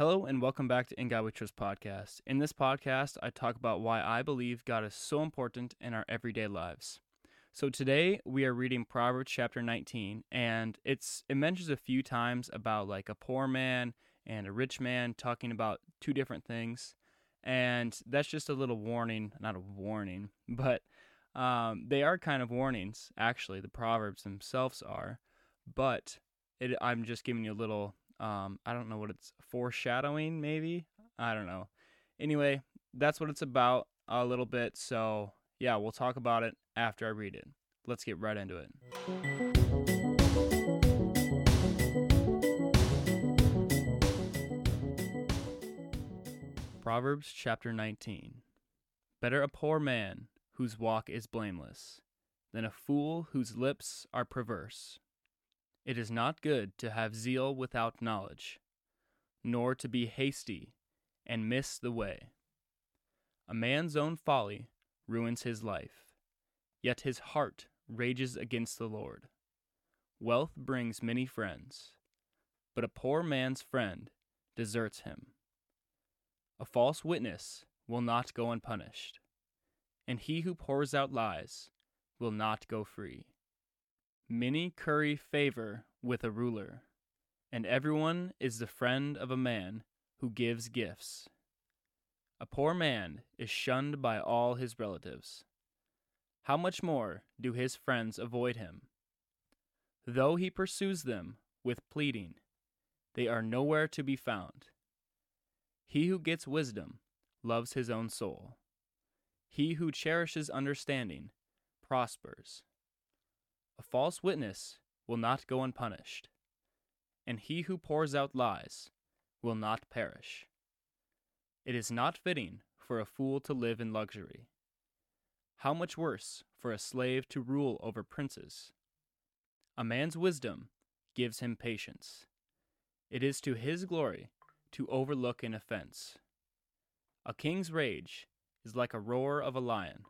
Hello and welcome back to In God We Trust podcast. In this podcast, I talk about why I believe God is so important in our everyday lives. So today we are reading Proverbs chapter 19 and it's it mentions a few times about like a poor man and a rich man talking about two different things. And that's just a little warning, not a warning, but um, they are kind of warnings, actually. The Proverbs themselves are, but it, I'm just giving you a little um, I don't know what it's foreshadowing, maybe. I don't know. Anyway, that's what it's about a little bit. So, yeah, we'll talk about it after I read it. Let's get right into it. Proverbs chapter 19 Better a poor man whose walk is blameless than a fool whose lips are perverse. It is not good to have zeal without knowledge, nor to be hasty and miss the way. A man's own folly ruins his life, yet his heart rages against the Lord. Wealth brings many friends, but a poor man's friend deserts him. A false witness will not go unpunished, and he who pours out lies will not go free. Many curry favor with a ruler, and everyone is the friend of a man who gives gifts. A poor man is shunned by all his relatives. How much more do his friends avoid him? Though he pursues them with pleading, they are nowhere to be found. He who gets wisdom loves his own soul. He who cherishes understanding prospers. A false witness will not go unpunished, and he who pours out lies will not perish. It is not fitting for a fool to live in luxury. How much worse for a slave to rule over princes? A man's wisdom gives him patience. It is to his glory to overlook an offense. A king's rage is like a roar of a lion,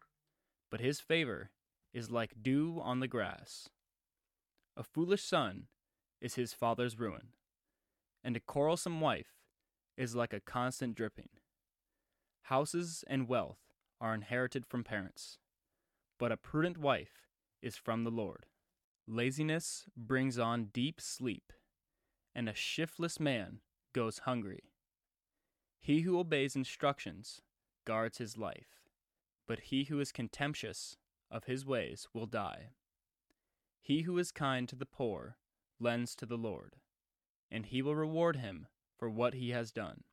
but his favor is like dew on the grass. A foolish son is his father's ruin, and a quarrelsome wife is like a constant dripping. Houses and wealth are inherited from parents, but a prudent wife is from the Lord. Laziness brings on deep sleep, and a shiftless man goes hungry. He who obeys instructions guards his life, but he who is contemptuous of his ways will die. He who is kind to the poor lends to the Lord, and he will reward him for what he has done.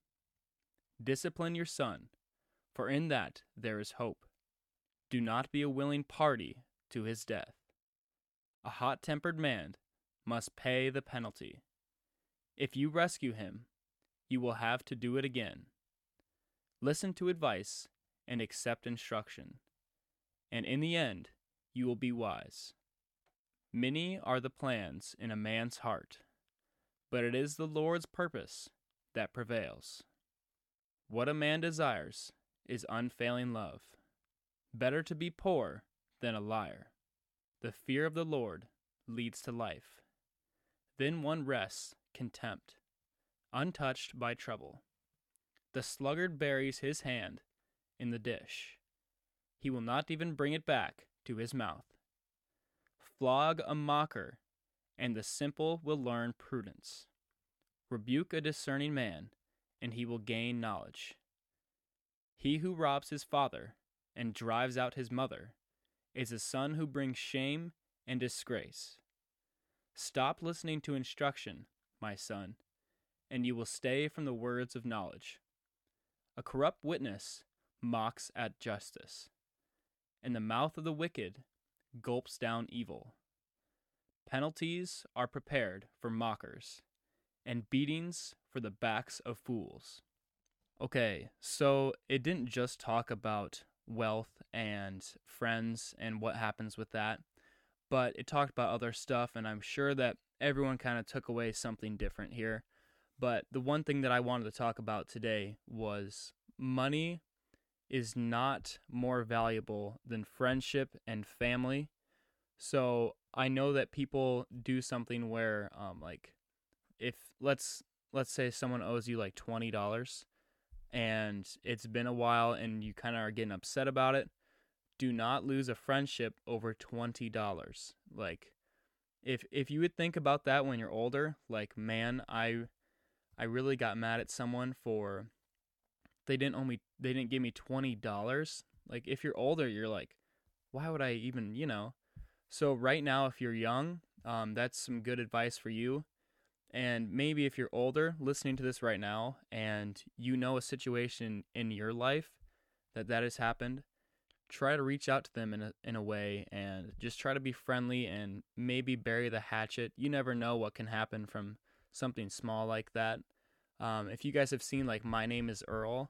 Discipline your son, for in that there is hope. Do not be a willing party to his death. A hot tempered man must pay the penalty. If you rescue him, you will have to do it again. Listen to advice and accept instruction and in the end you will be wise. Many are the plans in a man's heart, but it is the Lord's purpose that prevails. What a man desires is unfailing love. Better to be poor than a liar. The fear of the Lord leads to life. Then one rests contempt, untouched by trouble. The sluggard buries his hand in the dish he will not even bring it back to his mouth. Flog a mocker, and the simple will learn prudence. Rebuke a discerning man, and he will gain knowledge. He who robs his father and drives out his mother is a son who brings shame and disgrace. Stop listening to instruction, my son, and you will stay from the words of knowledge. A corrupt witness mocks at justice and the mouth of the wicked gulps down evil. Penalties are prepared for mockers, and beatings for the backs of fools. Okay, so it didn't just talk about wealth and friends and what happens with that, but it talked about other stuff, and I'm sure that everyone kind of took away something different here. But the one thing that I wanted to talk about today was money is not more valuable than friendship and family. So I know that people do something where, um, like, if let's let's say someone owes you like $20 and it's been a while and you kind of are getting upset about it, do not lose a friendship over $20. Like if if you would think about that when you're older, like man, I I really got mad at someone for they didn't me they didn't give me $20. Like if you're older, you're like why would I even, you know? So right now if you're young, um, that's some good advice for you. And maybe if you're older listening to this right now and you know a situation in your life that that has happened, try to reach out to them in a, in a way and just try to be friendly and maybe bury the hatchet. You never know what can happen from something small like that. Um, if you guys have seen like My Name is Earl,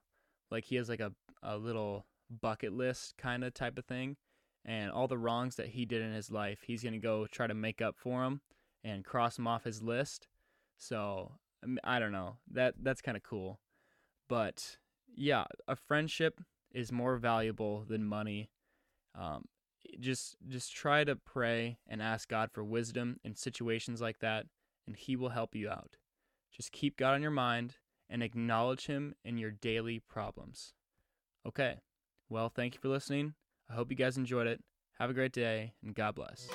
like he has like a, a little bucket list kind of type of thing. And all the wrongs that he did in his life, he's going to go try to make up for them and cross them off his list. So I don't know. That that's kind of cool. But yeah, a friendship is more valuable than money. Um, just just try to pray and ask God for wisdom in situations like that, and He will help you out. Just keep God on your mind and acknowledge Him in your daily problems. Okay. Well, thank you for listening. I hope you guys enjoyed it. Have a great day, and God bless.